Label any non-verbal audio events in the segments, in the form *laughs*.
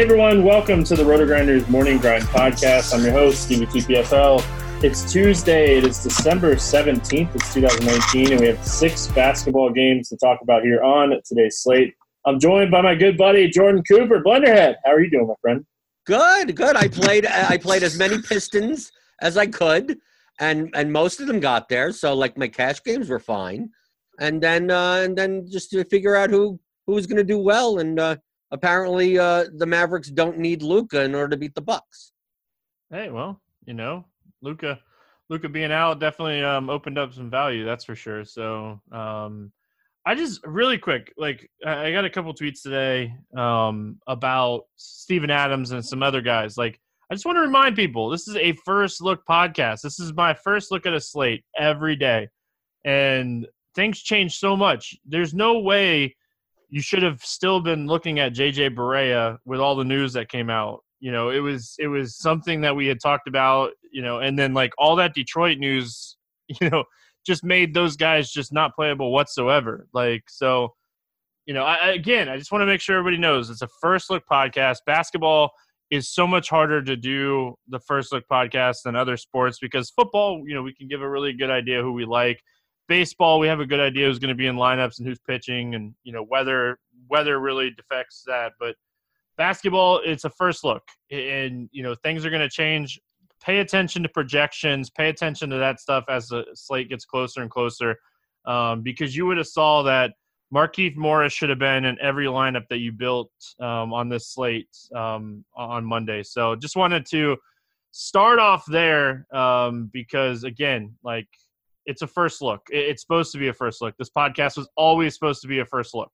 Hey everyone, welcome to the RotoGrinders Morning Grind Podcast. I'm your host, Stevie TPFL. It's Tuesday, it is December 17th, it's 2019, and we have six basketball games to talk about here on today's slate. I'm joined by my good buddy Jordan Cooper, Blenderhead. How are you doing, my friend? Good, good. I played I played as many Pistons as I could, and and most of them got there. So like my cash games were fine, and then uh, and then just to figure out who who was going to do well, and uh, apparently uh, the Mavericks don't need Luka in order to beat the Bucks. Hey, well, you know, Luka, Luka being out definitely um, opened up some value. That's for sure. So, um, I just really quick, like I got a couple tweets today um, about Steven Adams and some other guys. Like, I just want to remind people, this is a first look podcast. This is my first look at a slate every day, and things change so much. There's no way you should have still been looking at JJ Barea with all the news that came out. You know, it was it was something that we had talked about, you know, and then like all that Detroit news, *laughs* you know, just made those guys just not playable whatsoever. Like so, you know, I, again, I just want to make sure everybody knows it's a first look podcast. Basketball is so much harder to do the first look podcast than other sports because football, you know, we can give a really good idea who we like baseball, we have a good idea who's going to be in lineups and who's pitching, and you know weather weather really defects that. But basketball, it's a first look, and you know things are going to change. Pay attention to projections. Pay attention to that stuff as the slate gets closer and closer, um, because you would have saw that Markieff Morris should have been in every lineup that you built um, on this slate um, on Monday. So just wanted to start off there um, because again, like it's a first look. It's supposed to be a first look. This podcast was always supposed to be a first look.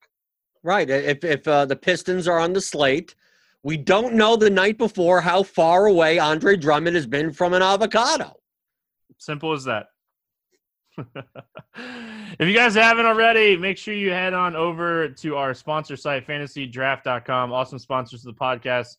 Right. If if uh, the Pistons are on the slate, we don't know the night before how far away Andre Drummond has been from an avocado. Simple as that. *laughs* if you guys haven't already, make sure you head on over to our sponsor site, fantasydraft.com. Awesome sponsors of the podcast.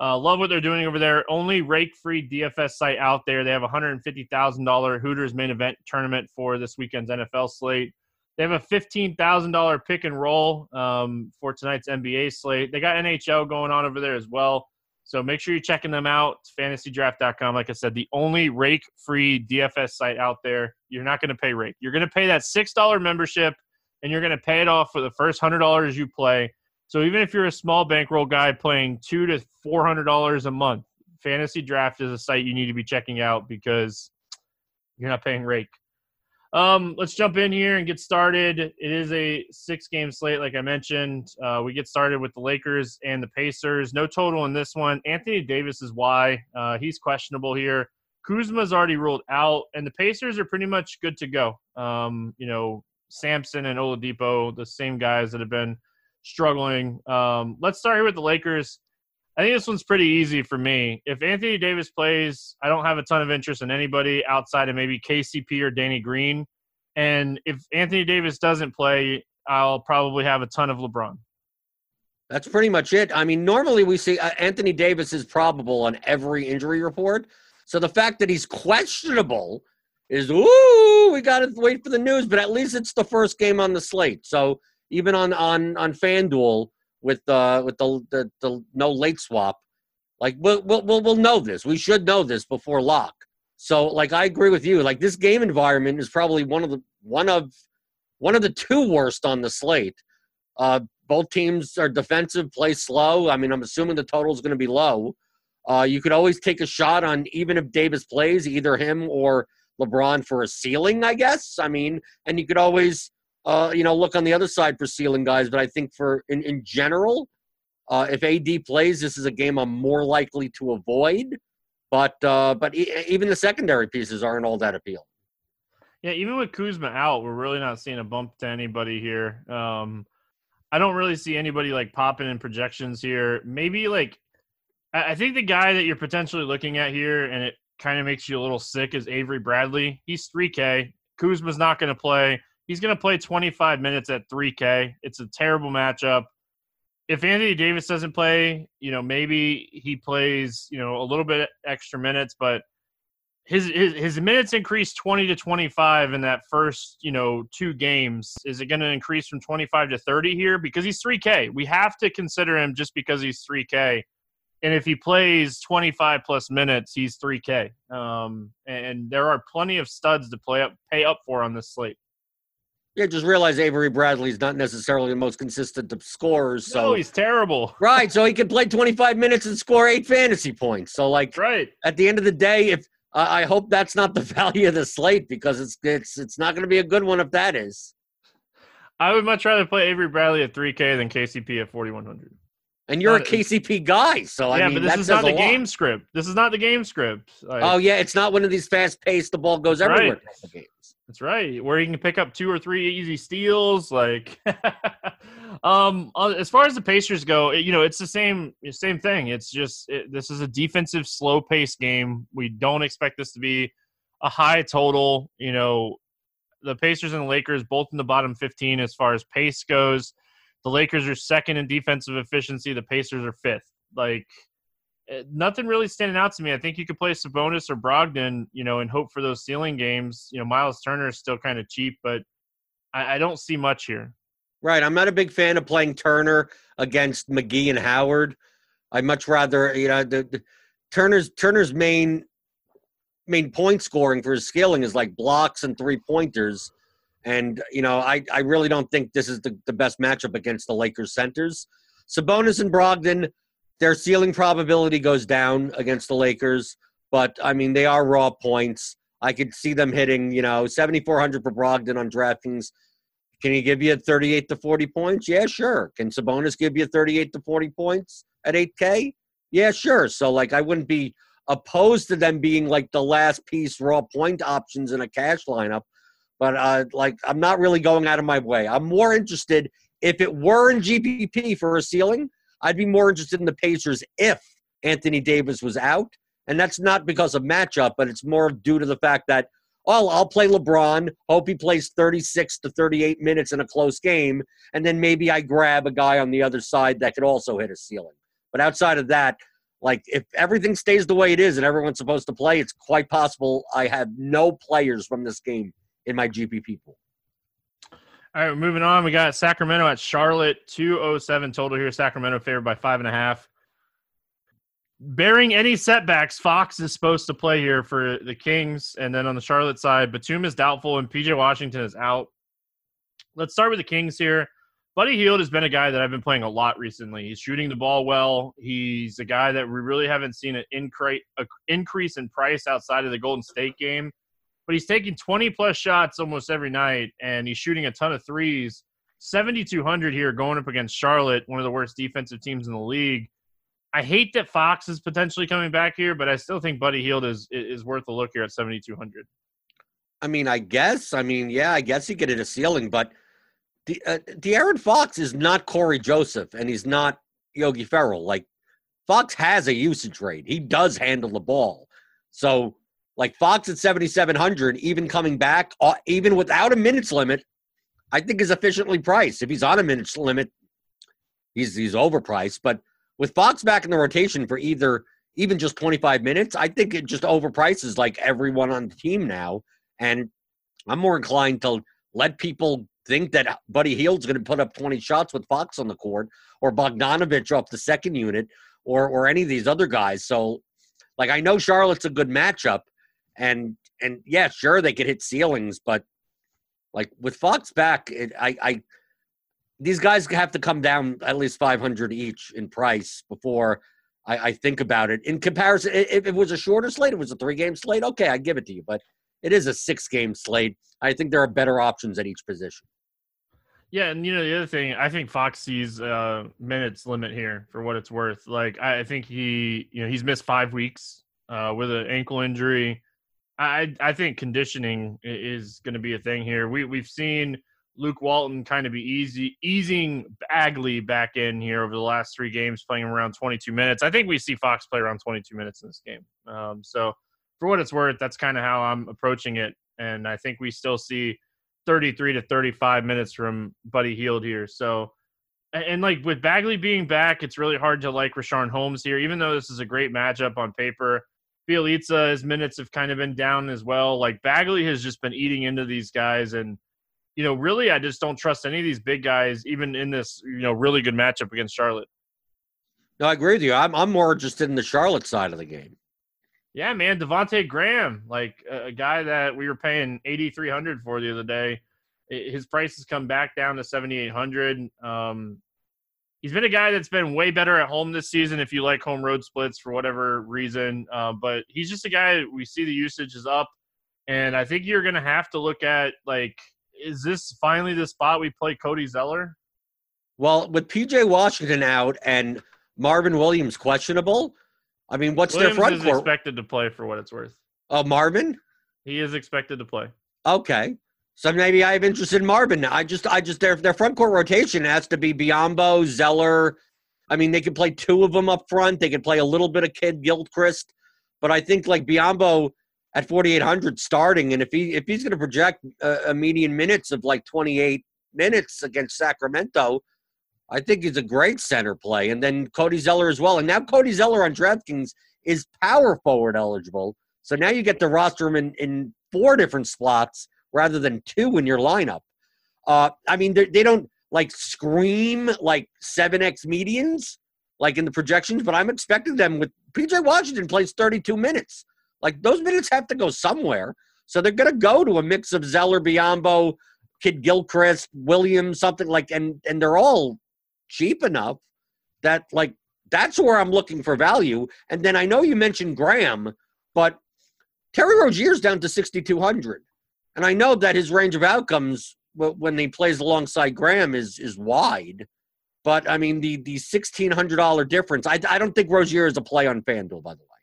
Uh, love what they're doing over there. Only rake free DFS site out there. They have a $150,000 Hooters main event tournament for this weekend's NFL slate. They have a $15,000 pick and roll um, for tonight's NBA slate. They got NHL going on over there as well. So make sure you're checking them out. fantasydraft.com. Like I said, the only rake free DFS site out there. You're not going to pay rake. You're going to pay that $6 membership and you're going to pay it off for the first $100 you play. So even if you're a small bankroll guy playing two to four hundred dollars a month, Fantasy Draft is a site you need to be checking out because you're not paying rake. Um, let's jump in here and get started. It is a six game slate, like I mentioned. Uh, we get started with the Lakers and the Pacers. No total in this one. Anthony Davis is why. Uh, he's questionable here. Kuzma's already ruled out, and the Pacers are pretty much good to go. Um, you know, Sampson and Oladipo, the same guys that have been struggling. Um, let's start here with the Lakers. I think this one's pretty easy for me. If Anthony Davis plays, I don't have a ton of interest in anybody outside of maybe KCP or Danny Green. And if Anthony Davis doesn't play, I'll probably have a ton of LeBron. That's pretty much it. I mean, normally we see uh, Anthony Davis is probable on every injury report. So the fact that he's questionable is, ooh, we got to wait for the news. But at least it's the first game on the slate. So even on on on FanDuel with uh with the the, the no late swap. Like we'll, we'll we'll know this. We should know this before lock. So like I agree with you. Like this game environment is probably one of the one of one of the two worst on the slate. Uh, both teams are defensive, play slow. I mean, I'm assuming the total is going to be low. Uh, you could always take a shot on even if Davis plays, either him or LeBron for a ceiling, I guess. I mean, and you could always uh, you know, look on the other side for ceiling guys. But I think for in, in general, uh, if AD plays, this is a game I'm more likely to avoid. But uh, but e- even the secondary pieces aren't all that appealing. Yeah, even with Kuzma out, we're really not seeing a bump to anybody here. Um, I don't really see anybody like popping in projections here. Maybe like I think the guy that you're potentially looking at here, and it kind of makes you a little sick, is Avery Bradley. He's 3K. Kuzma's not going to play. He's going to play 25 minutes at 3K. It's a terrible matchup. If Anthony Davis doesn't play, you know, maybe he plays, you know, a little bit extra minutes, but his, his his minutes increased 20 to 25 in that first, you know, two games. Is it going to increase from 25 to 30 here because he's 3K? We have to consider him just because he's 3K and if he plays 25 plus minutes, he's 3K. Um, and there are plenty of studs to play up, pay up for on this slate. Yeah, just realize Avery Bradley's not necessarily the most consistent of scorers. So no, he's terrible. Right, so he can play 25 minutes and score eight fantasy points. So, like, right at the end of the day, if uh, I hope that's not the *laughs* value of the slate because it's it's it's not going to be a good one if that is. I would much rather play Avery Bradley at 3K than KCP at 4100. And you're not, a KCP guy, so yeah, I mean, but this is not the game script. This is not the game script. Like, oh yeah, it's not one of these fast-paced, the ball goes everywhere right. That's right. Where you can pick up two or three easy steals. Like, *laughs* um, uh, as far as the Pacers go, you know, it's the same same thing. It's just it, this is a defensive, slow paced game. We don't expect this to be a high total. You know, the Pacers and the Lakers both in the bottom 15 as far as pace goes. The Lakers are second in defensive efficiency. The Pacers are fifth. Like Uh, nothing really standing out to me. I think you could play Sabonis or Brogdon, you know, and hope for those ceiling games. You know, Miles Turner is still kind of cheap, but I, I, don't see much here. Right. I'm not a big fan of playing Turner against McGee and Howard. I'd much rather, you know, the, the Turner's Turner's main main point scoring for his scaling is like blocks and three pointers. And, you know, I, I really don't think this is the, the best matchup against the Lakers centers. Sabonis and Brogdon, their ceiling probability goes down against the Lakers, but I mean they are raw points. I could see them hitting, you know, 7,400 for Brogdon on DraftKings. Can he give you 38 to 40 points? Yeah, sure. Can Sabonis give you 38 to 40 points at 8K? Yeah, sure. So, like, I wouldn't be opposed to them being like the last piece raw point options in a cash lineup. But, uh, like, I'm not really going out of my way. I'm more interested if it were in GPP for a ceiling. I'd be more interested in the Pacers if Anthony Davis was out. And that's not because of matchup, but it's more due to the fact that, oh, I'll play LeBron, hope he plays 36 to 38 minutes in a close game, and then maybe I grab a guy on the other side that could also hit a ceiling. But outside of that, like if everything stays the way it is and everyone's supposed to play, it's quite possible I have no players from this game in my GPP pool. All right, moving on. We got Sacramento at Charlotte, 207 total here. Sacramento favored by five and a half. Bearing any setbacks, Fox is supposed to play here for the Kings. And then on the Charlotte side, Batum is doubtful and PJ Washington is out. Let's start with the Kings here. Buddy Hield has been a guy that I've been playing a lot recently. He's shooting the ball well. He's a guy that we really haven't seen an increase in price outside of the Golden State game but he's taking 20 plus shots almost every night and he's shooting a ton of threes. 7,200 here going up against Charlotte, one of the worst defensive teams in the league. I hate that Fox is potentially coming back here, but I still think Buddy Hield is is worth a look here at 7,200. I mean, I guess. I mean, yeah, I guess he could hit a ceiling, but the uh, De'Aaron Fox is not Cory Joseph, and he's not Yogi Ferrell. Like Fox has a usage rate; he does handle the ball. So like Fox at 7,700, even coming back, uh, even without a minutes limit, I think is efficiently priced. If he's on a minutes limit, he's he's overpriced. But with Fox back in the rotation for either even just 25 minutes, I think it just overprices like everyone on the team now. And I'm more inclined to let people think that Buddy Hield's going to put up 20 shots with Fox on the court or Bogdanovich off the second unit or or any of these other guys. So like I know Charlotte's a good matchup, and and yeah, sure they could hit ceilings, but like with Fox back, it, I I these guys have to come down at least 500 each in price before I, I think about it. In comparison, if it was a shorter slate, it was a three game slate. Okay, I give it to you, but it is a six game slate. I think there are better options at each position. Yeah, and you know the other thing, I think Fox sees uh, minutes limit here for what it's worth. Like I think he, you know, he's missed five weeks uh, with an ankle injury. I I think conditioning is going to be a thing here. We we've seen Luke Walton kind of be easy easing Bagley back in here over the last three games, playing around 22 minutes. I think we see Fox play around 22 minutes in this game. Um, so for what it's worth, that's kind of how I'm approaching it, and I think we still see 33 to 35 minutes from Buddy Hield here. So. And like with Bagley being back, it's really hard to like Richaun Holmes here, even though this is a great matchup on paper. Bjelica, his minutes have kind of been down as well. Like Bagley has just been eating into these guys, and you know, really, I just don't trust any of these big guys, even in this you know really good matchup against Charlotte. No, I agree with you. I'm I'm more interested in the Charlotte side of the game. Yeah, man, Devonte Graham, like a, a guy that we were paying eighty three hundred for the other day. His price has come back down to seventy eight hundred. Um, he's been a guy that's been way better at home this season. If you like home road splits for whatever reason, uh, but he's just a guy. We see the usage is up, and I think you're going to have to look at like, is this finally the spot we play Cody Zeller? Well, with PJ Washington out and Marvin Williams questionable, I mean, what's Williams their front is court? expected to play for what it's worth. Oh, Marvin. He is expected to play. Okay. So maybe I have interest in Marvin. I just, I just their their front court rotation has to be Biyombo, Zeller. I mean, they could play two of them up front. They could play a little bit of Kidd-Gilchrist, but I think like Biyombo at 4,800 starting, and if he if he's going to project a, a median minutes of like 28 minutes against Sacramento, I think he's a great center play. And then Cody Zeller as well. And now Cody Zeller on DraftKings is power forward eligible. So now you get to roster him in, in four different slots rather than two in your lineup. Uh, I mean, they, don't like scream like 7x medians like in the projections, but I'm expecting them with PJ Washington plays 32 minutes. Like those minutes have to go somewhere. So they're going to go to a mix of Zeller, Biyombo, Kid Gilchrist, Williams, something like, and and they're all cheap enough that like that's where I'm looking for value. And then I know you mentioned Graham, but Terry Rozier's down to 6,200. And I know that his range of outcomes when he plays alongside Graham is is wide. But I mean, the the sixteen hundred dollar difference. I, I don't think Rozier is a play on FanDuel. By the way,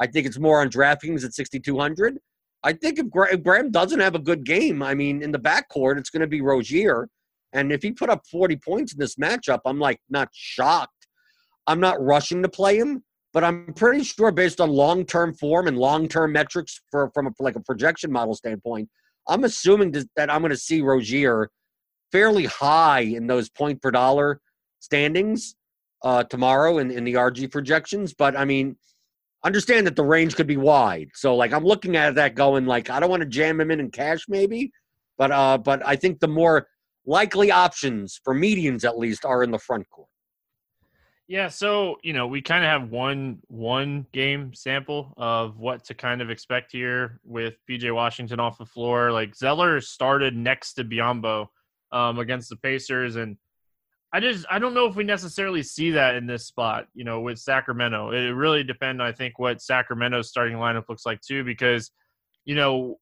I think it's more on DraftKings at sixty two hundred. I think if, Gra- if Graham doesn't have a good game, I mean, in the backcourt, it's going to be Rozier. And if he put up forty points in this matchup, I'm like not shocked. I'm not rushing to play him, but I'm pretty sure based on long term form and long term metrics for from a, like a projection model standpoint, I'm assuming that I'm going to see Rozier fairly high in those point per dollar standings uh, tomorrow in, in the RG projections. But I mean, understand that the range could be wide. So like I'm looking at that going like I don't want to jam him in in cash maybe, but uh, but I think the more likely options for medians at least are in the front court. Yeah, so you know we kind of have one one game sample of what to kind of expect here with PJ Washington off the floor. Like Zeller started next to Biyombo um, against the Pacers, and I just I don't know if we necessarily see that in this spot. You know, with Sacramento, it really depends. I think what Sacramento's starting lineup looks like too, because you know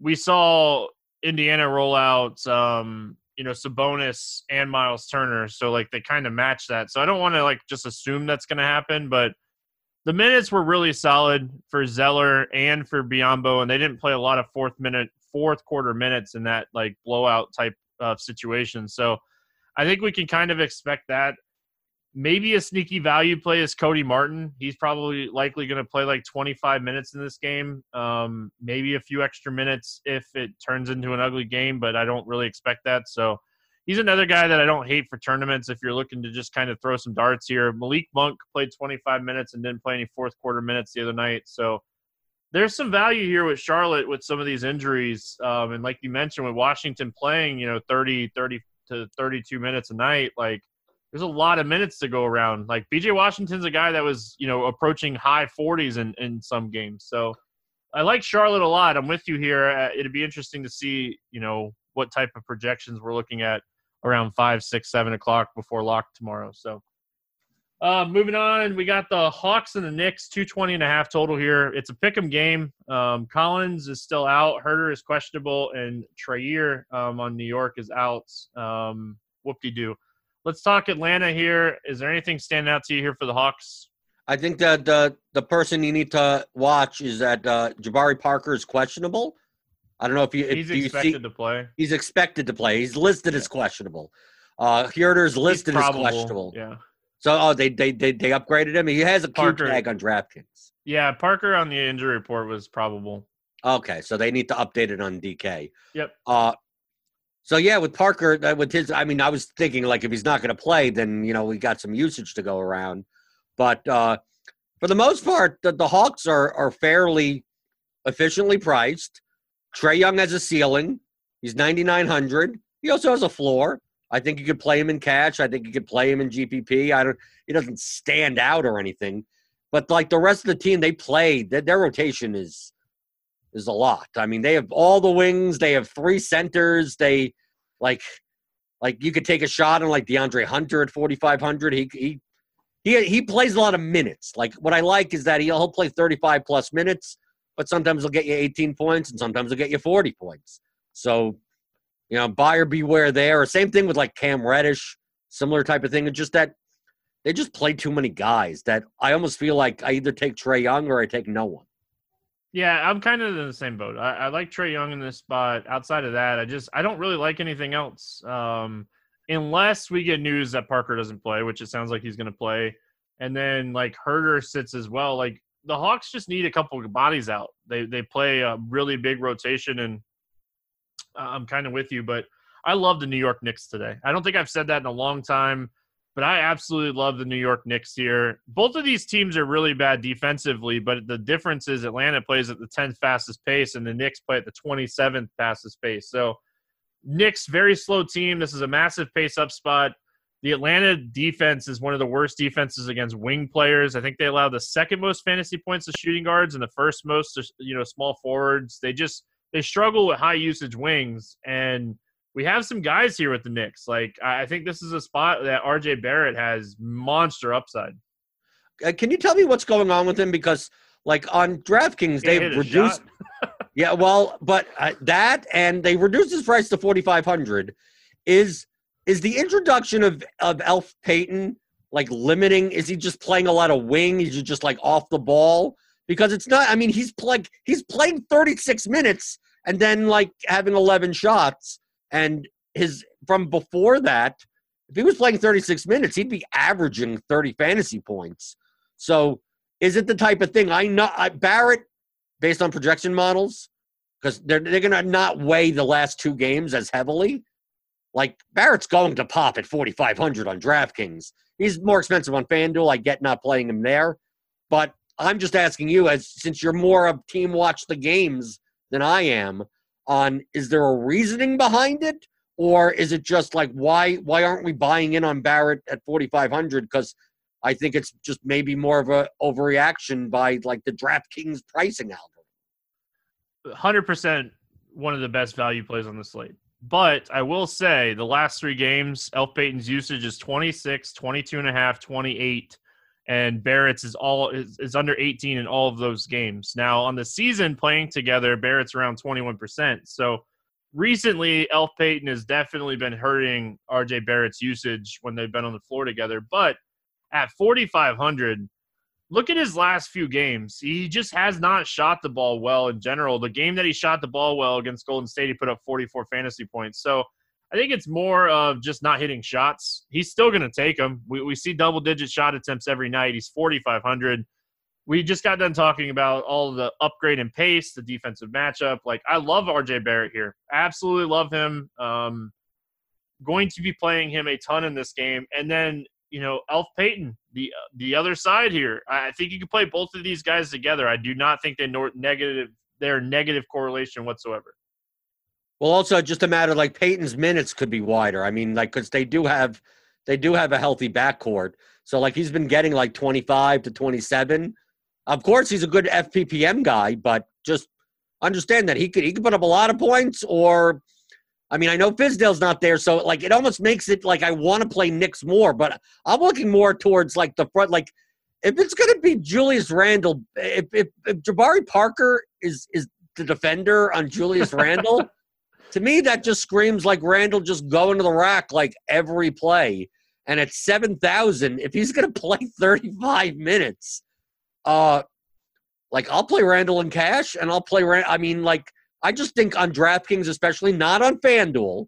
we saw Indiana roll out um, you know Sabonis and Miles Turner, so like they kind of match that. So I don't want to like just assume that's going to happen, but the minutes were really solid for Zeller and for Biyombo, and they didn't play a lot of fourth minute, fourth quarter minutes in that like blowout type of situation. So I think we can kind of expect that. Maybe a sneaky value play is Cody Martin. He's probably likely going to play like 25 minutes in this game. Um, maybe a few extra minutes if it turns into an ugly game, but I don't really expect that. So he's another guy that I don't hate for tournaments if you're looking to just kind of throw some darts here. Malik Monk played 25 minutes and didn't play any fourth quarter minutes the other night. So there's some value here with Charlotte with some of these injuries. Um, and like you mentioned, with Washington playing, you know, 30, 30 to 32 minutes a night, like – there's a lot of minutes to go around. Like PJ Washington's a guy that was, you know, approaching high 40s in, in some games. So I like Charlotte a lot. I'm with you here. Uh, it'd be interesting to see, you know, what type of projections we're looking at around five, six, seven o'clock before lock tomorrow. So uh, moving on, we got the Hawks and the Knicks, 220 and a half total here. It's a pick 'em game. Um, Collins is still out. Huerter is questionable, and Trier um, on New York is out. Um, whoop-de-doo let's talk Atlanta here. Is there anything standing out to you here for the Hawks? I think that the the person you need to watch is that uh, Jabari Parker is questionable. I don't know if you if, he's you expected see, to play. He's expected to play. He's listed as questionable. Uh, Huerter's listed as questionable. Yeah. So oh, they they they they upgraded him. He has a Parker, tag on DraftKings. Yeah, Parker on the injury report was probable. Okay, so they need to update it on DK. Yep. Uh, so yeah, with Parker, with his, I mean, I was thinking like if he's not going to play, then you know we got some usage to go around. But uh, for the most part, the, the Hawks are are fairly efficiently priced. Trae Young has a ceiling; he's ninety nine hundred. He also has a floor. I think you could play him in cash. I think you could play him in GPP. I don't. He doesn't stand out or anything, but like the rest of the team, they play. Their, their rotation is is a lot. I mean, they have all the wings. They have three centers. They like like you could take a shot on like DeAndre Hunter at 4500. He he he he plays a lot of minutes. Like what I like is that he'll, play 35 plus minutes, but sometimes he'll get you 18 points and sometimes he'll get you 40 points. So, you know, buyer beware there. Or Same thing with like Cam Reddish, similar type of thing. It's just that they just play too many guys that I almost feel like I either take Trae Young or I take no one. Yeah, I'm kind of in the same boat. I, I like Trae Young in this spot. Outside of that, I just I don't really like anything else. Um, unless we get news that Parker doesn't play, which it sounds like he's going to play, and then like Huerter sits as well. Like the Hawks just need a couple of bodies out. They they play a really big rotation, and I'm kind of with you, but I love the New York Knicks today. I don't think I've said that in a long time but I absolutely love the New York Knicks here. Both of these teams are really bad defensively, but the difference is Atlanta plays at the 10th fastest pace and the Knicks play at the 27th fastest pace. So, Knicks, very slow team. This is a massive pace up spot. The Atlanta defense is one of the worst defenses against wing players. I think they allow the second most fantasy points to shooting guards and the first most to, you know, small forwards. They just they struggle with high usage wings and we have some guys here with the Knicks. Like I think this is a spot that RJ Barrett has monster upside. Uh, can you tell me what's going on with him? Because like on DraftKings, they've reduced. *laughs* yeah, well, but uh, that and they reduced his price to forty five hundred. Is is the introduction of of Elf Payton like limiting? Is he just playing a lot of wing? Is he just like off the ball? Because it's not. I mean, he's like he's playing thirty six minutes and then like having eleven shots and his from before that, if he was playing 36 minutes, he'd be averaging 30 fantasy points. So is it the type of thing I know I, Barrett, based on projection models, because they're they're gonna not weigh the last two games as heavily. Like Barrett's going to pop at 4,500 on DraftKings. He's more expensive on FanDuel. I get not playing him there, but I'm just asking you, as since you're more of team watch the games than I am, on is there a reasoning behind it or is it just like why why aren't we buying in on Barrett at 4500 because I think it's just maybe more of a overreaction by like the DraftKings pricing algorithm. 100% one of the best value plays on the slate. But I will say the last three games, Elf Payton's usage is 26, 22 and a half, 28 and Barrett's is all is, is, under 18 in all of those games. Now on the season playing together, Barrett's around 21%. So recently, Elf Payton has definitely been hurting RJ Barrett's usage when they've been on the floor together. But at 4,500, look at his last few games. He just has not shot the ball well in general. The game that he shot the ball well against Golden State, he put up 44 fantasy points. So I think it's more of just not hitting shots. He's still going to take them. We, we see double digit shot attempts every night. He's 4,500. We just got done talking about all the upgrade in pace, the defensive matchup. Like, I love RJ Barrett here. Absolutely love him. Um, going to be playing him a ton in this game. And then, you know, Elf Payton, the the other side here. I think you can play both of these guys together. I do not think they negative they're negative correlation whatsoever. Well, also just a matter like Payton's minutes could be wider. I mean, like because they do have they do have a healthy backcourt. So like he's been getting like 25 to 27. Of course, he's a good FPPM guy, but just understand that he could he could put up a lot of points. Or, I mean, I know Fizdale's not there, so like it almost makes it like I want to play Knicks more. But I'm looking more towards like the front. Like if it's going to be Julius Randle, if, if if Jabari Parker is is the defender on Julius *laughs* Randle to me, that just screams like Randle just going to the rack like every play. And at 7,000, if he's going *laughs* to play 35 minutes, uh, like I'll play Randle in cash and I'll play, Rand- I mean, like, I just think on DraftKings, especially not on FanDuel,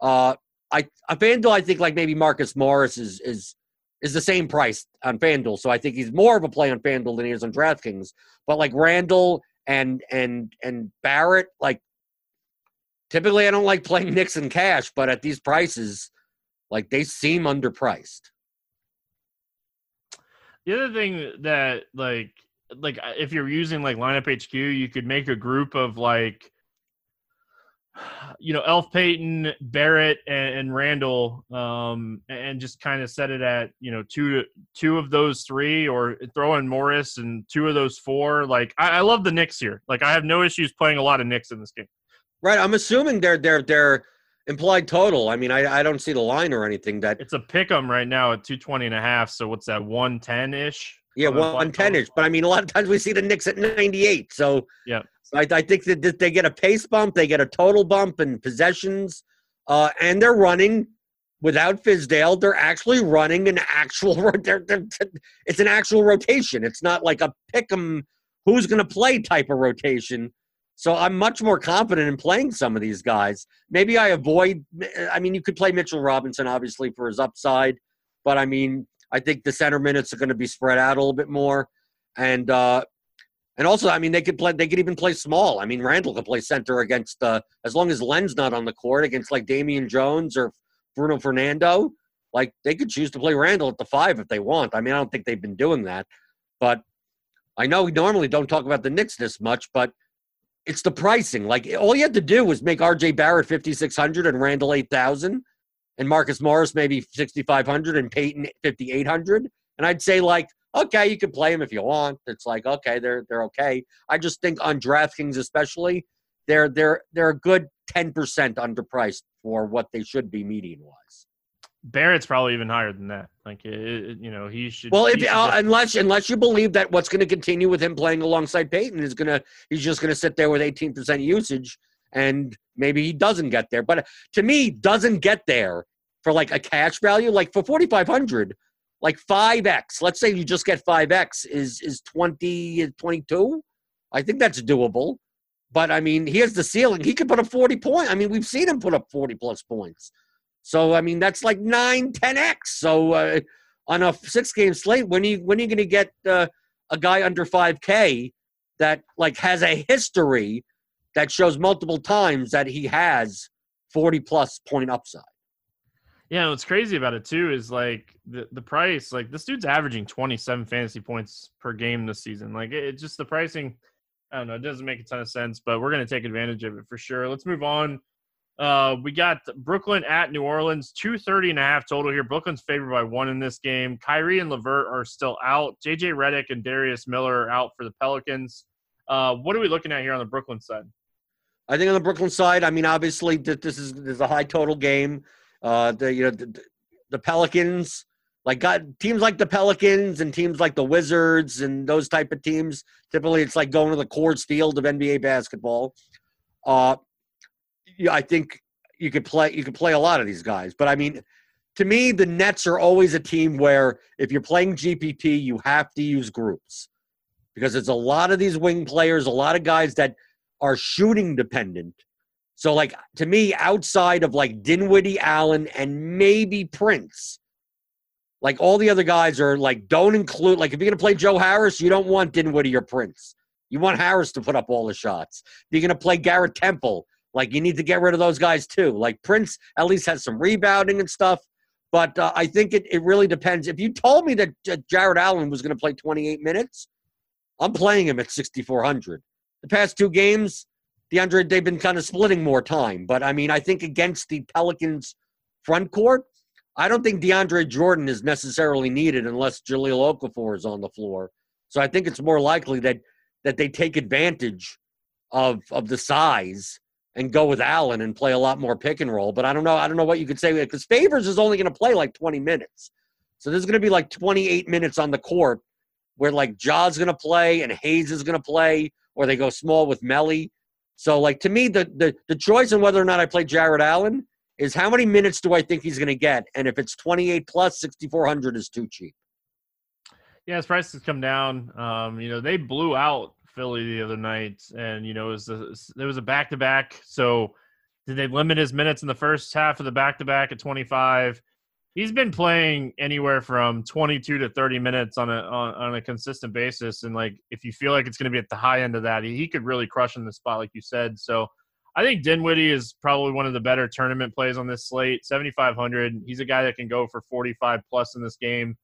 uh, I, FanDuel, I think like maybe Marcus Morris is, is, is the same price on FanDuel. So I think he's more of a play on FanDuel than he is on DraftKings. But like Randle and, and, and Barrett, like Typically, I don't like playing *laughs* Knicks in cash, but at these prices, like they seem underpriced. The other thing that like like if you're using like lineup HQ, you could make a group of like *sighs* you know, Elf Payton, Barrett, and, and Randle, um, and just kind of set it at you know two two of those three, or throw in Morris and two of those four. Like I, I love the Knicks here. Like I have no issues playing a lot of Knicks in this game. Right. I'm assuming they're they're they're implied total. I mean, I, I don't see the line or anything that it's a pick 'em right now at 220 and a half. So what's that? 110 ish. Yeah, one ten ish. But I mean, a lot of times we see the Knicks at 98. So yeah, I, I think that they get a pace bump, they get a total bump in possessions, uh, and they're running without Fizdale. They're actually running an actual. *laughs* They're, they're, it's an actual rotation. It's not like a pick 'em who's going to play type of rotation. So I'm much more confident in playing some of these guys. Maybe I avoid. I mean, you could play Mitchell Robinson obviously for his upside, but I mean, I think the center minutes are going to be spread out a little bit more, and uh, and also, I mean, they could play. They could even play small. I mean, Randle could play center against uh, as long as Len's not on the court against like Damian Jones or Bruno Fernando. Like they could choose to play Randle at the five if they want. I mean, I don't think they've been doing that, but I know we normally don't talk about the Knicks this much, but it's the pricing. Like all you had to do was make R.J. Barrett fifty six hundred and Randle eight thousand, and Marcus Morris maybe 6,500 and Payton 5,800. And I'd say, like, okay, you can play them if you want. It's like, okay, they're, they're okay. I just think on DraftKings, especially, they're, they're, they're a good 10% underpriced for what they should be median wise. Barrett's probably even higher than that. Like, it, you know, he should. Well, if should uh, unless unless you believe that what's going to continue with him playing alongside Payton is going to he's just going to sit there with 18% usage and maybe he doesn't get there. But to me, doesn't get there for like a cash value. Like for forty five hundred, like five x. Let's say you just get five x is is 20, 22. I think that's doable. But I mean, here's the ceiling. He could put up 40 points. I mean, we've seen him put up 40 plus points. So I mean, that's like nine, 10 x. So uh, on a six game slate, when are you when are you going to get uh, a guy under 5K that like has a history that shows multiple times that he has 40 plus point upside. Yeah, what's crazy about it too is like the the price. Like this dude's averaging 27 fantasy points per game this season. Like it, it just the pricing. I don't know. It doesn't make a ton of sense, but we're going to take advantage of it for sure. Let's move on. Uh, we got Brooklyn at New Orleans, 230 and a half total here. Brooklyn's favored by one in this game. Kyrie and LeVert are still out. JJ Redick and Darius Miller are out for the Pelicans. Uh, what are we looking at here on the Brooklyn side? I think on the Brooklyn side, I mean, obviously, this is this is a high total game. Uh, the you know the, the Pelicans, like got teams like the Pelicans and teams like the Wizards and those type of teams. Typically, it's like going to the Coors Field of NBA basketball. Uh, I think you could play you could play a lot of these guys, but I mean, to me, the Nets are always a team where if you're playing GPP, you have to use groups because it's a lot of these wing players, a lot of guys that are shooting dependent. So, like to me, outside of like Dinwiddie, Allen, and maybe Prince, like all the other guys are like don't include. Like if you're gonna play Joe Harris, you don't want Dinwiddie or Prince. You want Harris to put up all the shots. If you're gonna play Garrett Temple, like you need to get rid of those guys too. Like Prince at least has some rebounding and stuff. But uh, I think it, it really depends. If you told me that Jarrett Allen was going to play 28 minutes, I'm playing him at 6,400. The past two games, DeAndre, they've been kind of splitting more time. But I mean, I think against the Pelicans front court, I don't think DeAndre Jordan is necessarily needed unless Jahlil Okafor is on the floor. So I think it's more likely that that they take advantage of of the size and go with Allen and play a lot more pick and roll. But I don't know. I don't know what you could say because Favors is only going to play like 20 minutes. So there's going to be like 28 minutes on the court where like Ja's going to play and Hayes is going to play, or they go small with Melli. So, like to me, the the the choice on whether or not I play Jarrett Allen is how many minutes do I think he's going to get, and if it's 28 plus, 6400 is too cheap. Yeah, prices come down. Um, you know, they blew out Philly the other night, and you know, it was there was a back to back. So, did they limit his minutes in the first half of the back to back at 25? he's been playing anywhere from 22 to 30 minutes on a on, on a consistent basis and like if you feel like it's going to be at the high end of that he, he, could really crush in the spot like you said so i think dinwiddie is probably one of the better tournament plays on this slate 7500 he's a guy that can go for 45 plus in this game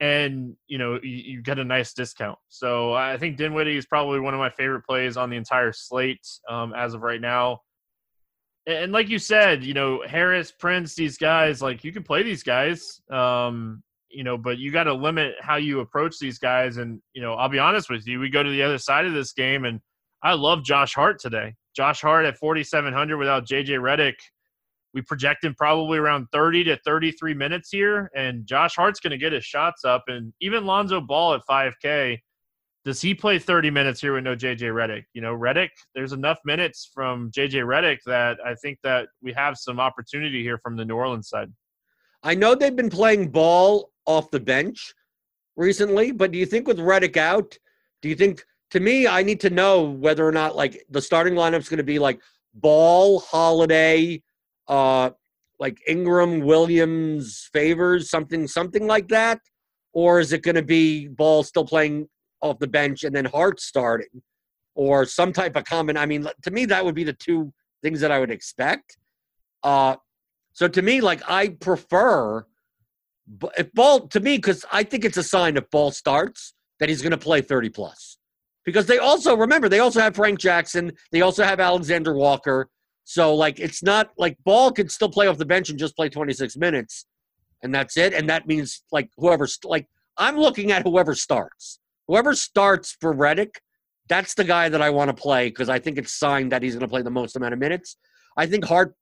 and you know you, you get a nice discount so i think dinwiddie is probably one of my favorite plays on the entire slate um, as of right now and like you said, you know, Harris, Prince, these guys, like you can play these guys, um, you know, but you got to limit how you approach these guys. And you know, I'll be honest with you, we go to the other side of this game, and I love Josh Hart today. Josh Hart at 4,700 without JJ Redick. We project him probably around 30 to 33 minutes here, and Josh Hart's going to get his shots up. And even Lonzo Ball at 5K, does he play 30 minutes here with no JJ Redick? You know, Redick, there's enough minutes from JJ Redick that I think that we have some opportunity here from the New Orleans side. I know they've been playing ball off the bench recently, but do you think with Redick out, do you think to me, I need to know whether or not like the starting lineup's going to be like Ball, Holiday, uh, like Ingram, Williams, Favors, something, something like that, or is it going to be Ball still playing off the bench and then Hart starting, or some type of common? I mean, to me, that would be the two things that I would expect. Uh, so to me, like I prefer if Ball to me because I think it's a sign if Ball starts that he's going to play thirty plus because they also remember they also have Frank Jackson, they also have Alexander Walker. So like it's not like Ball could still play off the bench and just play 26 minutes, and that's it. And that means like whoever like I'm looking at whoever starts, whoever starts for Redick, that's the guy that I want to play because I think it's signed that he's going to play the most amount of minutes. I think Hart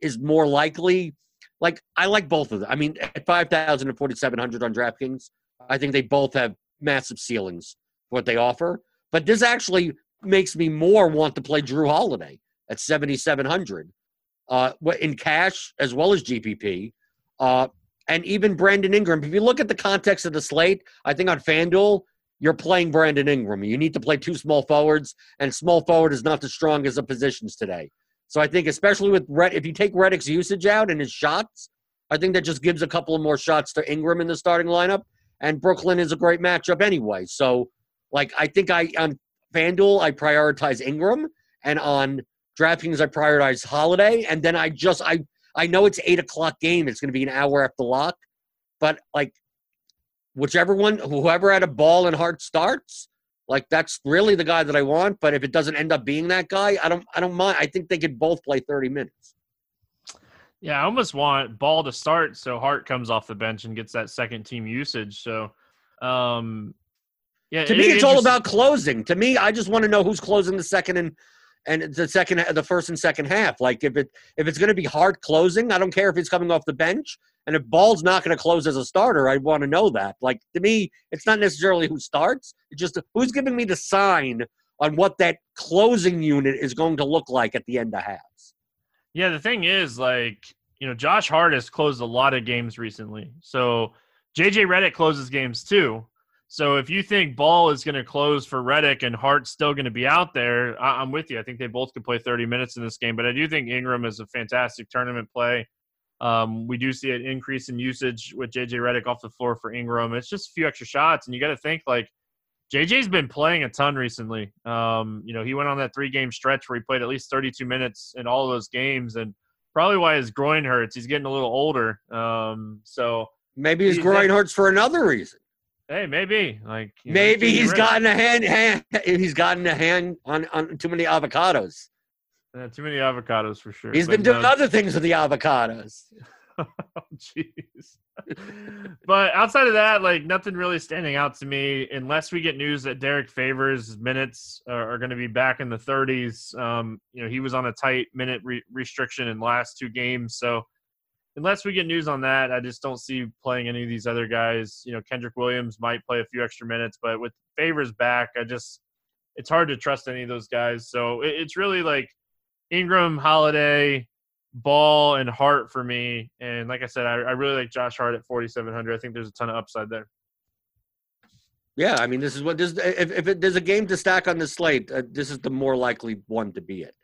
is more likely. Like I like both of them. I mean, at 5,000 and 4,700 on DraftKings, I think they both have massive ceilings what they offer. But this actually makes me more want to play Jrue Holiday at 7,700 uh, in cash as well as GPP. Uh, and even Brandon Ingram. If you look at the context of the slate, I think on FanDuel, you're playing Brandon Ingram. You need to play two small forwards, and small forward is not the strongest of positions today. So I think, especially with Red, if you take Redick's usage out and his shots, I think that just gives a couple of more shots to Ingram in the starting lineup. And Brooklyn is a great matchup anyway. So like I think I on FanDuel I prioritize Ingram, and on DraftKings I prioritize Holiday, and then I just I I know it's eight o'clock game. It's going to be an hour after lock, but like whichever one, whoever had a ball and Hart starts, like that's really the guy that I want. But if it doesn't end up being that guy, I don't I don't mind. I think they could both play thirty minutes. Yeah, I almost want Ball to start so Hart comes off the bench and gets that second team usage. So um yeah, to me, it's all about closing. To me, I just want to know who's closing the second and and the second, the first and second half. Like if it if it's going to be Hart closing, I don't care if he's coming off the bench. And if Ball's not going to close as a starter, I want to know that. Like to me, it's not necessarily who starts; it's just who's giving me the sign on what that closing unit is going to look like at the end of halves. Yeah, the thing is, like you know, Josh Hart has closed a lot of games recently, so JJ Redick closes games too. So if you think Ball is going to close for Redick and Hart's still going to be out there, I- am with you. I think they both could play 30 minutes in this game, but I do think Ingram is a fantastic tournament play. Um, we do see an increase in usage with JJ Redick off the floor for Ingram. It's just a few extra shots, and you got to think like JJ's been playing a ton recently. Um, you know, he went on that three game stretch where he played at least 32 minutes in all of those games, and probably why his groin hurts. He's getting a little older. Um, so maybe his groin hurts for another reason. Hey, maybe like maybe know, he's gotten a hand, hand. *laughs* He's gotten a hand on on too many avocados. Uh, too many avocados for sure. He's been doing no. other things with the avocados. oh, *laughs* jeez. but outside of that, like nothing really standing out to me, unless we get news that Derrick Favors minutes are, are going to be back in the 30s. Um, you know, he was on a tight minute re- restriction in last two games, so unless we get news on that, I just don't see playing any of these other guys. You know, Kenrich Williams might play a few extra minutes, but with Favors back, I just it's hard to trust any of those guys. So it, it's really like Ingram, Holiday, Ball, and Hart for me. And like I said, I, I really like Josh Hart at 4,700. I think there's a ton of upside there. Yeah, I mean, this is what this. If, if it, there's a game to stack on the slate, uh, this is the more likely one to be it.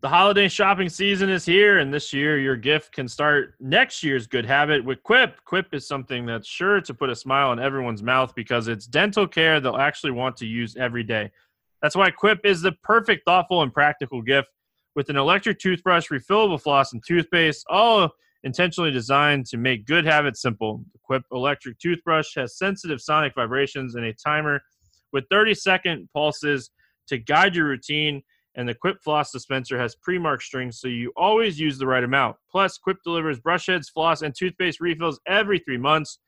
The holiday shopping season is here, and this year your gift can start next year's good habit with Quip. Quip is something that's sure to put a smile on everyone's mouth because it's dental care they'll actually want to use every day. That's why Quip is the perfect, thoughtful, and practical gift with an electric toothbrush, refillable floss, and toothpaste, all intentionally designed to make good habits simple. The Quip electric toothbrush has sensitive sonic vibrations and a timer with 30 second pulses to guide your routine and the Quip floss dispenser has pre-marked strings, so you always use the right amount. Plus, Quip delivers brush heads, floss, and toothpaste refills every three months.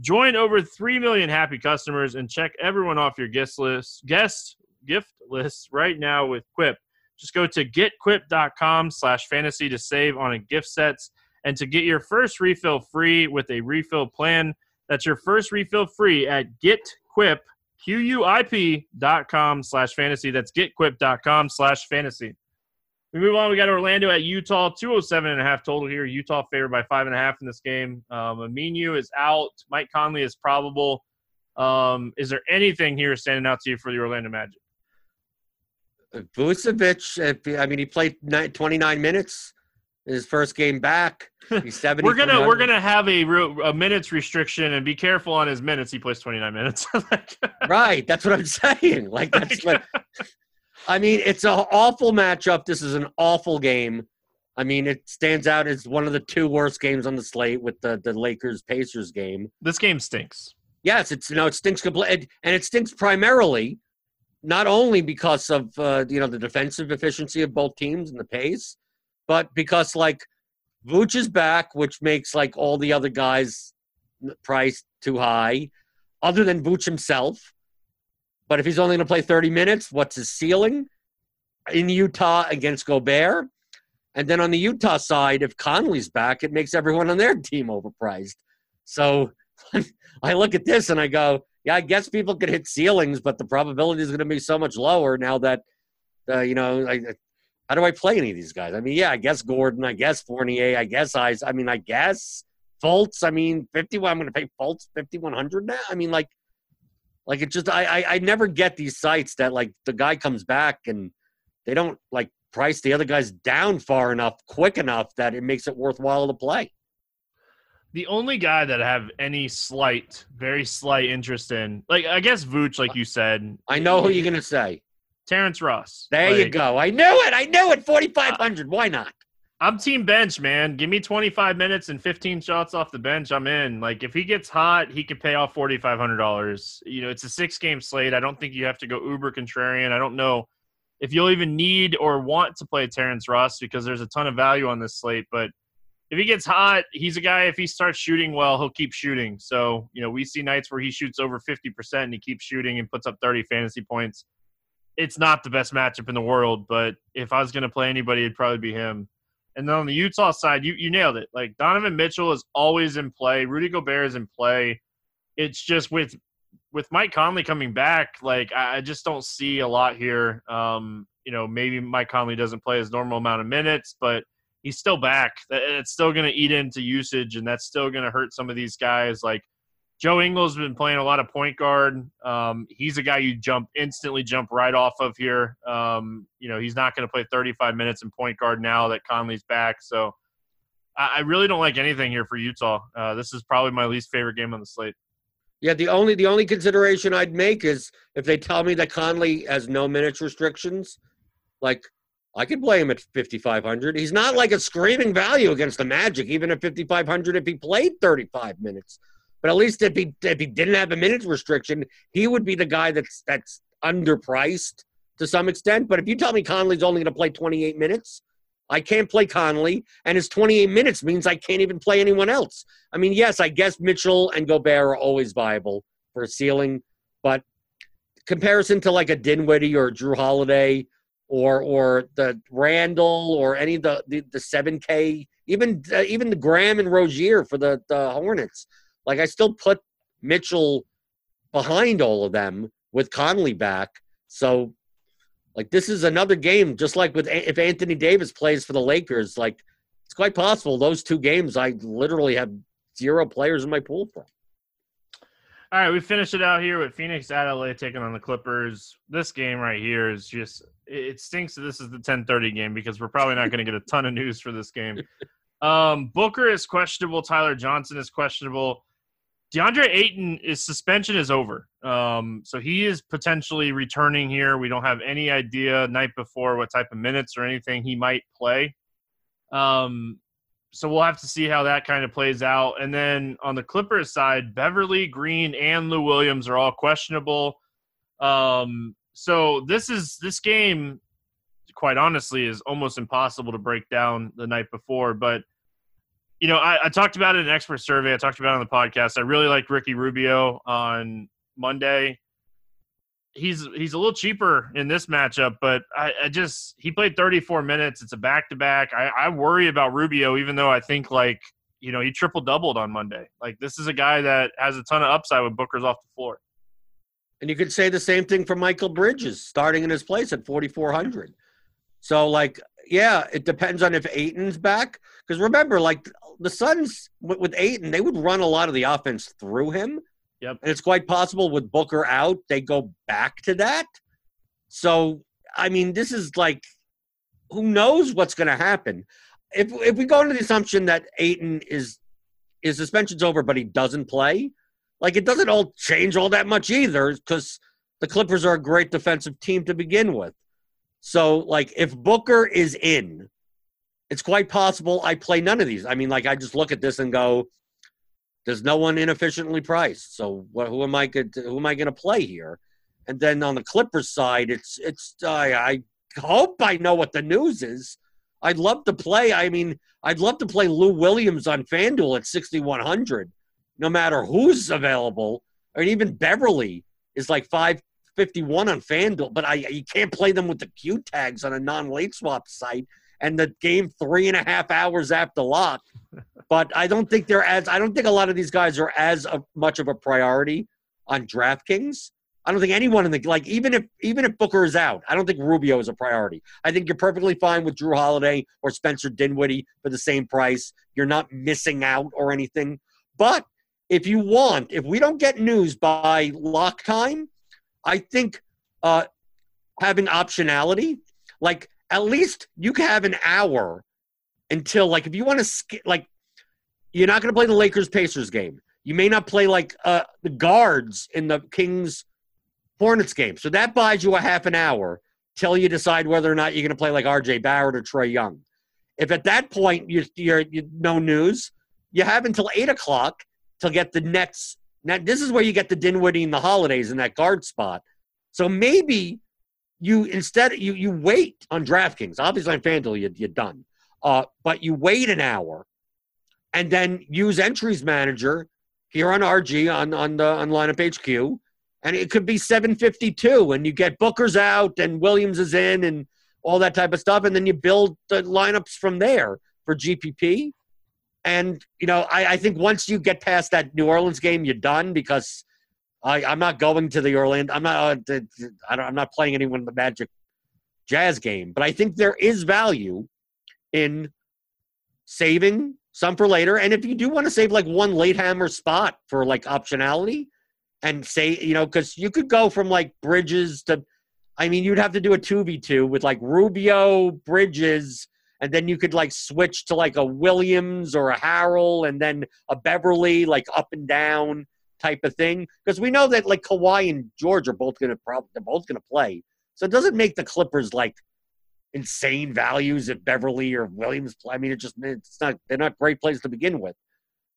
Join over three million happy customers and check everyone off your guest list, guest gift list right now with Quip. Just go to getquip.com slash fantasy to save on a gift sets and to get your first refill free with a refill plan. That's your first refill free at getquip, Q-U-I-P dot com slash fantasy. That's getquip.com slash fantasy. We move on. We got Orlando at Utah, 207 and a half total here. Utah favored by five and a half in this game. Um, Aminu is out. Mike Conley is probable. Um, is there anything here standing out to you for the Orlando Magic? Vucevic, I mean, he played 29 minutes in his first game back. He's *laughs* 70. we're gonna we're gonna have a, a minutes restriction and be careful on his minutes. He plays 29 minutes. *laughs* right, that's what I'm saying. Like *laughs* that's what. I mean, it's an awful matchup. This is an awful game. I mean, it stands out as one of the two worst games on the slate with the the Lakers Pacers game. This game stinks. Yes, it's you know it stinks completely, and it stinks primarily not only because of uh, you know the defensive efficiency of both teams and the pace, but because like Vooch is back, which makes like all the other guys priced too high, other than Vooch himself. But if he's only going to play 30 minutes, what's his ceiling in Utah against Gobert? And then on the Utah side, if Conley's back, it makes everyone on their team overpriced. So *laughs* I look at this and I go, yeah, I guess people could hit ceilings, but the probability is going to be so much lower now that, uh, you know, I, how do I play any of these guys? I mean, yeah, I guess Gordon, I guess Fournier, I guess I, I mean, I guess Fultz. I mean, fifty-one. I'm going to pay Fultz fifty-one hundred now. I mean, like, like it just, I, I, I never get these sites that like the guy comes back and they don't like price the other guys down far enough, quick enough that it makes it worthwhile to play the only guy that I have any slight, very slight interest in, like I guess Vooch, like uh, you said. I know who you're gonna say. Terrence Ross. There like, you go. I knew it. I knew it. Forty five hundred. Why not? I'm team bench, man. Give me 25 minutes and 15 shots off the bench. I'm in. Like if he gets hot, he can pay off $4,500. You know, it's a six game slate. I don't think you have to go uber contrarian. I don't know if you'll even need or want to play Terrence Ross because there's a ton of value on this slate. But if he gets hot, he's a guy. If he starts shooting well, he'll keep shooting. So you know, we see nights where he shoots over fifty percent and he keeps shooting and puts up thirty fantasy points. It's not the best matchup in the world, but if I was going to play anybody, it'd probably be him. And then on the Utah side, you you nailed it. Like Donovan Mitchell is always in play. Rudy Gobert is in play. It's just with with Mike Conley coming back, like I just don't see a lot here. Um, you know, maybe Mike Conley doesn't play his normal amount of minutes, but he's still back. It's still going to eat into usage, and that's still going to hurt some of these guys. Like Joe Ingles has been playing a lot of point guard. Um, he's a guy you jump instantly jump right off of here. Um, you know, he's not going to play 35 minutes in point guard now that Conley's back. So I, I really don't like anything here for Utah. Uh, this is probably my least favorite game on the slate. Yeah, the only the only consideration I'd make is if they tell me that Conley has no minutes restrictions, like I could play him at 5,500. He's not like a screaming value against the Magic, even at 5,500 if he played 35 minutes. But at least if he if he didn't have a minutes restriction, he would be the guy that's that's underpriced to some extent. But if you tell me Conley's only going to play 28 minutes, I can't play Conley, and his 28 minutes means I can't even play anyone else. I mean, yes, I guess Mitchell and Gobert are always viable for a ceiling, but comparison to like a Dinwiddie or a Jrue Holiday or or the Randle or any of the the, the 7K, even uh, even the Graham and Rozier for the the Hornets. Like I still put Mitchell behind all of them with Conley back. So like this is another game just like with if Anthony Davis plays for the Lakers, like it's quite possible those two games I literally have zero players in my pool for. All right, we finished it out here with Phoenix at LA taking on the Clippers. This game right here is just it stinks that this is the 10:30 game because we're probably not going to get a ton of news for this game. *laughs* Um, Booker is questionable. Tyler Johnson is questionable. DeAndre Ayton is suspension is over. Um, so he is potentially returning here. We don't have any idea night before what type of minutes or anything he might play. Um, so we'll have to see how that kind of plays out. And then on the Clippers side, Beverley, Green, and Lou Williams are all questionable. Um, so this is this game quite honestly is almost impossible to break down the night before. But you know, I, I talked about it in expert survey. I talked about it on the podcast. I really like Ricky Rubio on Monday. He's he's a little cheaper in this matchup, but I, I just he played 34 minutes. It's a back to back. I worry about Rubio, even though I think like you know he triple doubled on Monday. Like this is a guy that has a ton of upside with Booker's off the floor. And you could say the same thing for Mikal Bridges, starting in his place at 4,400. So, like, yeah, it depends on if Ayton's back. Because remember, like, the Suns with, with Ayton, they would run a lot of the offense through him. Yep. And it's quite possible with Booker out, they go back to that. So, I mean, this is like, who knows what's going to happen? If if we go into the assumption that Ayton is his suspension's over, but he doesn't play, like it doesn't all change all that much either, because the Clippers are a great defensive team to begin with. So, like, if Booker is in, it's quite possible I play none of these. I mean, like, I just look at this and go, there's no one inefficiently priced. So what, who am I going who am I going to play here? And then on the Clippers side, it's it's I, I hope I know what the news is. I'd love to play. I mean, I'd love to play Lou Williams on FanDuel at 6100, no matter who's available. Or even Beverley is like 551 on FanDuel, but I you can't play them with the Q tags on a non-late swap site and the game three and a half hours after lock. but I don't think they're as I don't think a lot of these guys are as a, much of a priority on DraftKings. I don't think anyone in the like even if even if Booker is out, I don't think Rubio is a priority. I think you're perfectly fine with Jrue Holiday or Spencer Dinwiddie for the same price. You're not missing out or anything. But if you want, if we don't get news by lock time, I think uh, having optionality, like at least you can have an hour until like if you want to sk- like you're not going to play the Lakers Pacers game. You may not play like uh, the guards in the Kings Hornets game. So that buys you a half an hour till you decide whether or not you're going to play like RJ Barrett or Trae Young. If at that point you, you're you, no news, you have until eight o'clock to get the Nets. Now this is where you get the Dinwiddie and the Holidays in that guard spot. So maybe you instead you you wait on DraftKings. Obviously on FanDuel you, you're done, uh, but you wait an hour, and then use entries manager here on RG on on the on lineup HQ, and it could be 752, and you get Booker's out and Williams is in and all that type of stuff, and then you build the lineups from there for GPP. And you know, I, I think once you get past that New Orleans game, you're done because I, am not going to the Orlando. I'm not. Uh, I am not playing anyone in the Magic Jazz game. But I think there is value in saving some for later. And if you do want to save like one late hammer spot for like optionality, and say you know because you could go from like Bridges to, I mean you'd have to do a two v two with like Rubio Bridges. And then you could like switch to like a Williams or a Harrell and then a Beverley, like up and down type of thing because we know that like Kawhi and George are both going to probably they're both going to play. So it doesn't make the Clippers like insane values if Beverley or Williams play. I mean, it just it's not they're not great plays to begin with.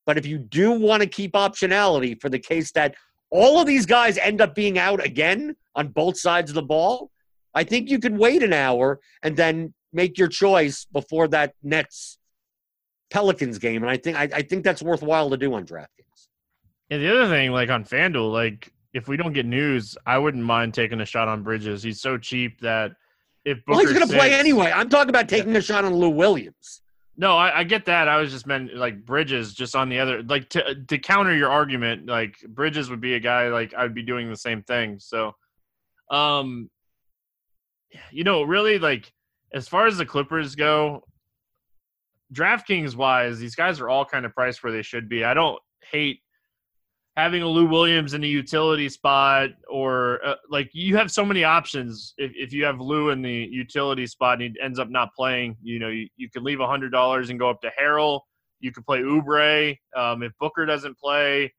But if you do want to keep optionality for the case that all of these guys end up being out again on both sides of the ball, I think you could wait an hour and then make your choice before that Nets Pelicans game. And I think I, I think that's worthwhile to do on DraftKings. Yeah, the other thing, like on FanDuel, like if we don't get news, I wouldn't mind taking a shot on Bridges. He's so cheap that if Booker well, he's going to play anyway. I'm talking about taking yeah. a shot on Lou Williams. No, I, I, get that. I was just meant like Bridges, just on the other, like to to counter your argument. Like Bridges would be a guy like I'd be doing the same thing. So, um, you know, really like as far as the Clippers go, DraftKings wise, these guys are all kind of priced where they should be. I don't hate having a Lou Williams in a utility spot, or uh, like you have so many options. If, if you have Lou in the utility spot and he ends up not playing, you know, you, you can leave hundred dollars and go up to Harrell. You could play Oubre. Um, if Booker doesn't play,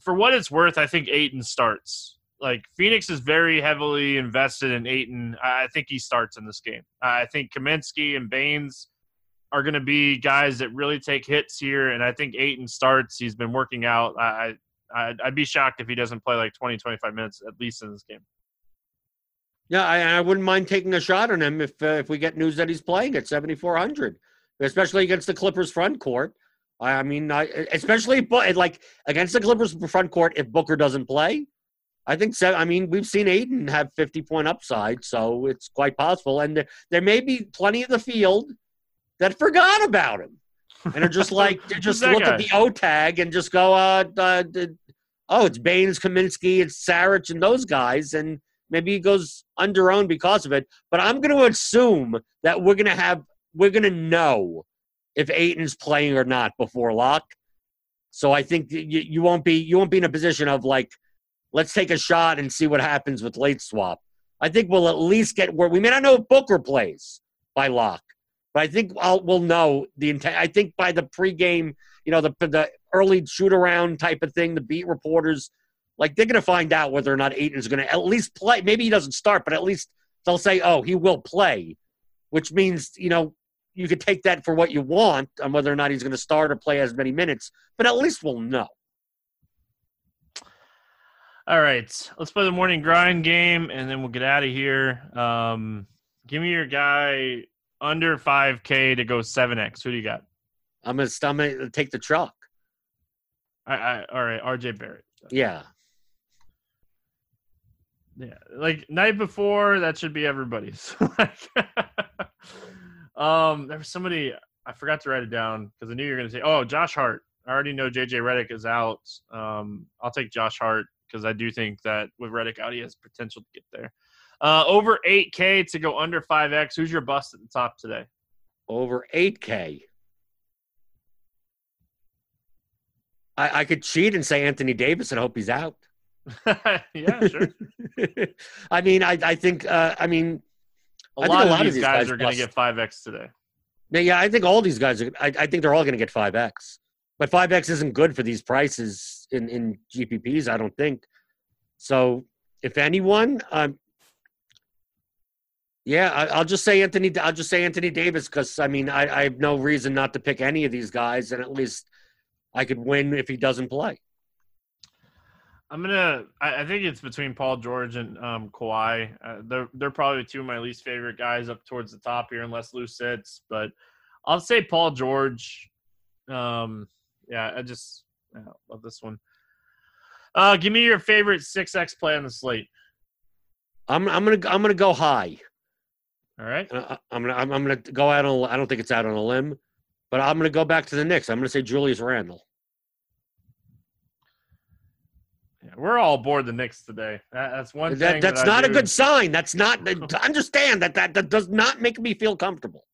for what it's worth, I think Ayton starts. Like Phoenix is very heavily invested in Ayton. I think he starts in this game. I think Kaminsky and Baynes are going to be guys that really take hits here, and I think Ayton starts. He's been working out. I I'd, I'd be shocked if he doesn't play like 20, 25 minutes at least in this game. Yeah, I, I wouldn't mind taking a shot on him if uh, if we get news that he's playing at 7400, especially against the Clippers front court. I, I mean, I, especially if, like against the Clippers front court, if Booker doesn't play, I think so. I mean, we've seen Ayton have 50 point upside, so it's quite possible. And there, there may be plenty of the field that forgot about him and are just *laughs* like they just look guy? at the O tag and just go, uh, uh, oh, it's Baynes, Kaminsky, it's Saric, and those guys, and maybe he goes under owned because of it. But I'm going to assume that we're going to have we're going to know if Ayton's playing or not before lock. So I think you, you won't be you won't be in a position of like, let's take a shot and see what happens with late swap. I think we'll at least get where we may not know if Booker plays by lock, but I think I'll, we'll know the intent. I think by the pregame, you know, the the early shoot around type of thing, the beat reporters, like they're going to find out whether or not Ayton's going to at least play. Maybe he doesn't start, but at least they'll say, oh, he will play, which means you know you could take that for what you want on whether or not he's going to start or play as many minutes, but at least we'll know. All right, let's play the morning grind game, and then we'll get out of here. Um, give me your guy under 5K to go 7X. Who do you got? I'm gonna, I'm take the truck. I, I all right, RJ Barrett. Yeah. Yeah, like night before, that should be everybody's. *laughs* um, there was somebody I forgot to write it down because I knew you were going to say, "Oh, Josh Hart." I already know JJ Redick is out. Um, I'll take Josh Hart because I do think that with Redick out, he has potential to get there. Uh, over 8K to go under 5X. Who's your bust at the top today? Over 8K. I, I could cheat and say Anthony Davis and hope he's out. *laughs* yeah, sure. *laughs* I mean, I, I think, uh, I mean, a I lot, a lot of these, guys, guys are going to get 5X today. Yeah, I think all these guys are, I, I think they're all going to get 5X. But 5X isn't good for these prices in, in GPPs, I don't think. So, if anyone, um, yeah, I, will just say Anthony. I'll just say Anthony Davis because I mean I, I, have no reason not to pick any of these guys, and at least I could win if he doesn't play. I'm gonna. I, I think it's between Paul George and um, Kawhi. Uh, they're they're probably two of my least favorite guys up towards the top here, unless Lou sits. But I'll say Paul George. Um, yeah, I just I love this one. Uh, give me your favorite six X play on the slate. I'm I'm gonna I'm gonna go high. All right. Uh, I'm gonna I'm, I'm gonna go out on. I don't think it's out on a limb, but I'm gonna go back to the Knicks. I'm gonna say Julius Randle. Yeah, we're all aboard the Knicks today. That, that's one that, That's that not a good sign. That's not. *laughs* understand that, that that does not make me feel comfortable.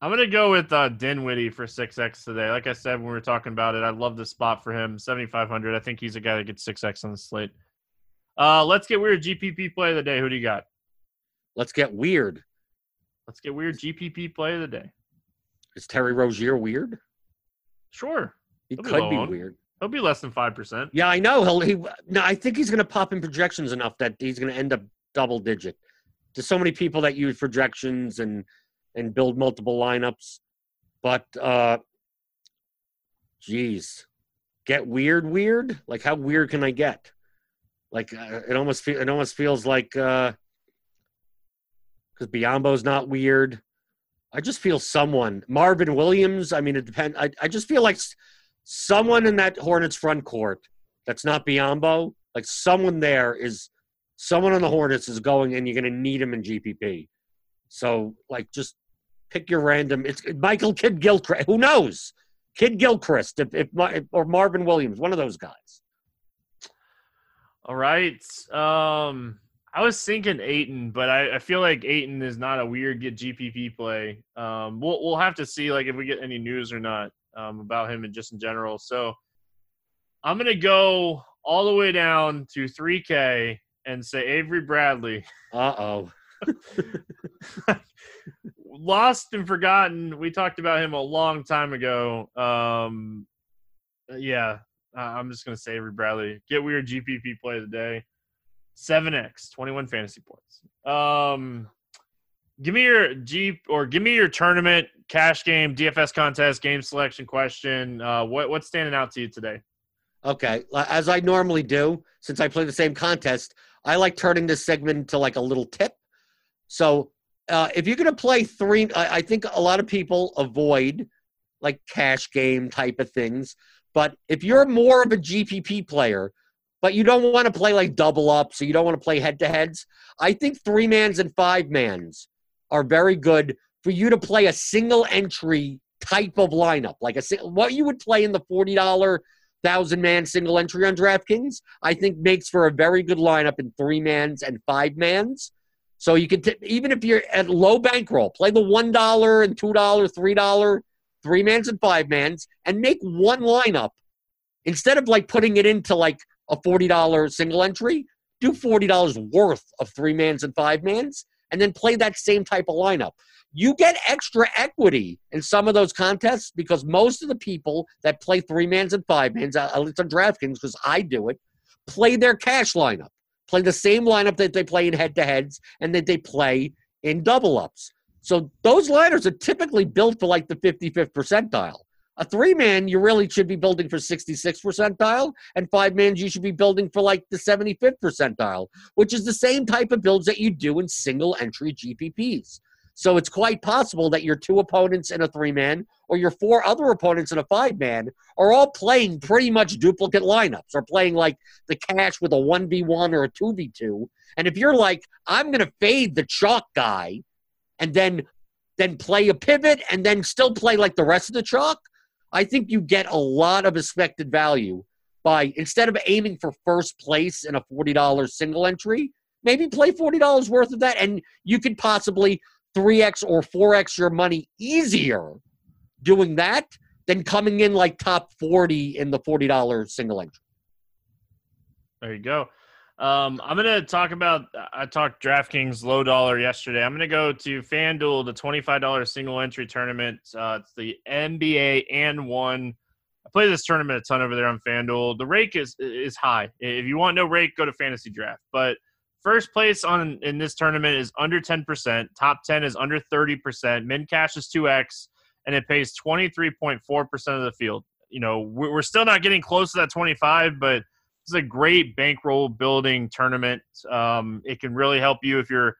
I'm gonna go with uh, Dinwiddie for six X today. Like I said when we were talking about it, I love the spot for him. 7,500. I think he's a guy that gets six X on the slate. Uh, let's get weird. GPP play of the day. Who do you got? Let's get weird. Let's get weird. GPP play of the day. Is Terry Rozier weird? Sure. He He'll could be, be, weird. He'll be less than five percent. Yeah, I know. He'll. He. No, I think he's going to pop in projections enough that he's going to end up double digit. There's so many people that use projections and and build multiple lineups, but uh, geez, get weird, weird. Like how weird can I get? Like uh, it almost fe- it almost feels like. Uh, because Biyombo's not weird. I just feel someone, Marvin Williams. I mean, it depends. I, I just feel like someone in that Hornets front court that's not Biyombo, like someone there is, someone on the Hornets is going and you're going to need him in GPP. So, like, just pick your random. It's Michael Kidd Gilchrist. Who knows? Kidd Gilchrist, if, if, if or Marvin Williams, one of those guys. All right. Um, I was thinking Ayton, but I, I, feel like Ayton is not a weird get GPP play. Um, we'll we'll have to see like if we get any news or not um, about him and just in general. So I'm gonna go all the way down to 3K and say Avery Bradley. Uh oh. *laughs* Lost and forgotten. We talked about him a long time ago. Um, yeah, I'm just gonna say Avery Bradley. Get weird GPP play of the day. 7x, 21 fantasy points. Um, give me your Jeep or give me your tournament cash game, DFS contest, game selection question. Uh, what what's standing out to you today? Okay, as I normally do, since I play the same contest, I like turning this segment into like a little tip. So uh, if you're going to play three, I, I think a lot of people avoid like cash game type of things. But if you're more of a GPP player, but you don't want to play like double up, so you don't want to play head to heads, I think three mans and five mans are very good for you to play a single entry type of lineup, like a what you would play in the forty dollar thousand man single entry on DraftKings. I think makes for a very good lineup in three mans and five mans. So you can t- even if you're at low bankroll, play the one dollar and two dollar, three dollar, three mans and five mans, and make one lineup instead of like putting it into like a forty dollar single entry. Do forty dollars worth of three mans and five mans, and then play that same type of lineup. You get extra equity in some of those contests because most of the people that play three mans and five mans, at least on DraftKings, because I do it, play their cash lineup, play the same lineup that they play in head to heads and that they play in double ups. So those liners are typically built for like the 55th percentile. A three man, you really should be building for 66 percentile, and five mans, you should be building for like the 75th percentile, which is the same type of builds that you do in single entry GPPs. So it's quite possible that your two opponents in a three man or your four other opponents in a five man are all playing pretty much duplicate lineups or playing like the cash with a 1v1 or a 2v2. And if you're like, I'm going to fade the chalk guy and then then play a pivot and then still play like the rest of the chalk, I think you get a lot of expected value by instead of aiming for first place in a $40 single entry, maybe play $40 worth of that and you could possibly 3x or 4x your money easier doing that than coming in like top 40 in the $40 single entry. There you go. Um, I'm going to talk about, I talked DraftKings low dollar yesterday. I'm going to go to FanDuel, the $25 single entry tournament. Uh, it's the NBA and one. I play this tournament a ton over there on FanDuel. The rake is is high. If you want no rake, go to Fantasy Draft. But First place on in this tournament is under 10%. Top 10 is under 30%. Min cash is 2x, and it pays 23.4% of the field. You know, we're still not getting close to that 25, but it's a great bankroll building tournament. Um, it can really help you if you're,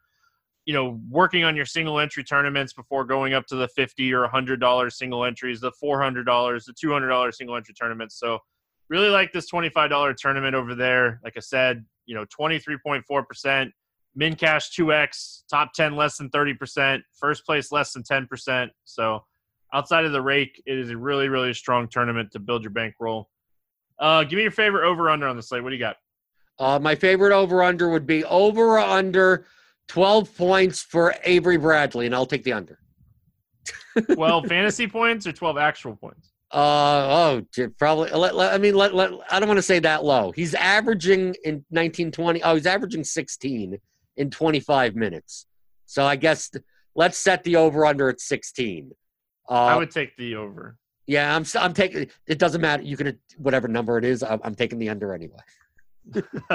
you know, working on your single entry tournaments before going up to the 50 or $100 single entries, the $400, the $200 single entry tournaments. So, really like this $25 tournament over there. Like I said, you know, 23.4%, min cash 2x, top 10 less than 30%, first place less than 10%. So outside of the rake, it is a really, really strong tournament to build your bankroll. Uh, give me your favorite over under on the slate. What do you got? Uh, my favorite over under would be over under 12 points for Avery Bradley, and I'll take the under. *laughs* 12 fantasy points or 12 actual points? Uh oh, probably. Let, let, I mean, let, let, I don't want to say that low. He's averaging in 1920. Oh, he's averaging 16 in 25 minutes. So I guess let's set the over under at 16. Uh, I would take the over. Yeah, I'm. I'm taking. It doesn't matter. You can whatever number it is. I'm, I'm taking the under anyway. *laughs*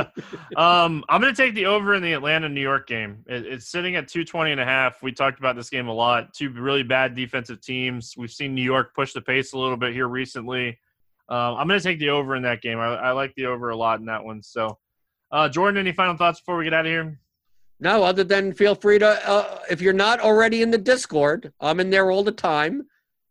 um, I'm going to take the over in the Atlanta New York game. It, it's sitting at 220 and a half. We talked about this game a lot. Two really bad defensive teams. We've seen New York push the pace a little bit here recently. Um, I'm going to take the over in that game. I, I, like the over a lot in that one. So, uh, Jordan, any final thoughts before we get out of here? No, other than feel free to, uh, if you're not already in the Discord, I'm in there all the time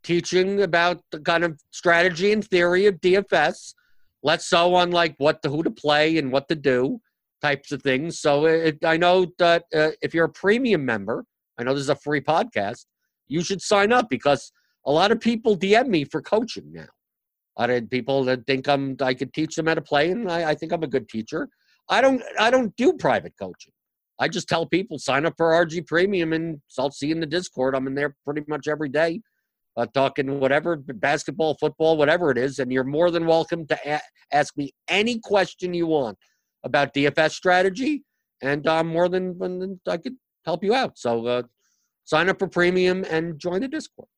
teaching about the kind of strategy and theory of DFS less so on like what to who to play and what to do types of things. So it, I know that uh, if you're a premium member, I know this is a free podcast, you should sign up because a lot of people DM me for coaching now. A lot of people that think I'm I could teach them how to play, and I, I think I'm a good teacher. I don't I don't do private coaching. I just tell people sign up for RG Premium, and I'll see you in the Discord. I'm in there pretty much every day uh, talking whatever basketball, football, whatever it is, and you're more than welcome to a- ask me any question you want about DFS strategy, and I'm more than, than I could help you out. So uh, sign up for premium and join the Discord.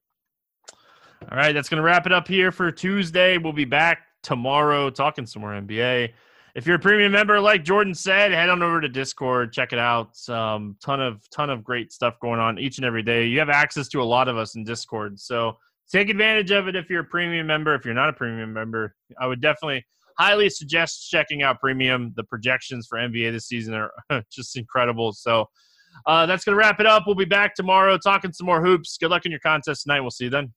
All right, that's going to wrap it up here for Tuesday. We'll be back tomorrow talking some more NBA if you're a premium member, like Jordan said, head on over to Discord, check it out. Um, ton of ton of great stuff going on each and every day. You have access to a lot of us in Discord, so take advantage of it if you're a premium member. If you're not a premium member, I would definitely highly suggest checking out Premium. The projections for NBA this season are *laughs* just incredible. So uh, that's to wrap it up. We'll be back tomorrow talking some more hoops. Good luck in your contest tonight. We'll see you then.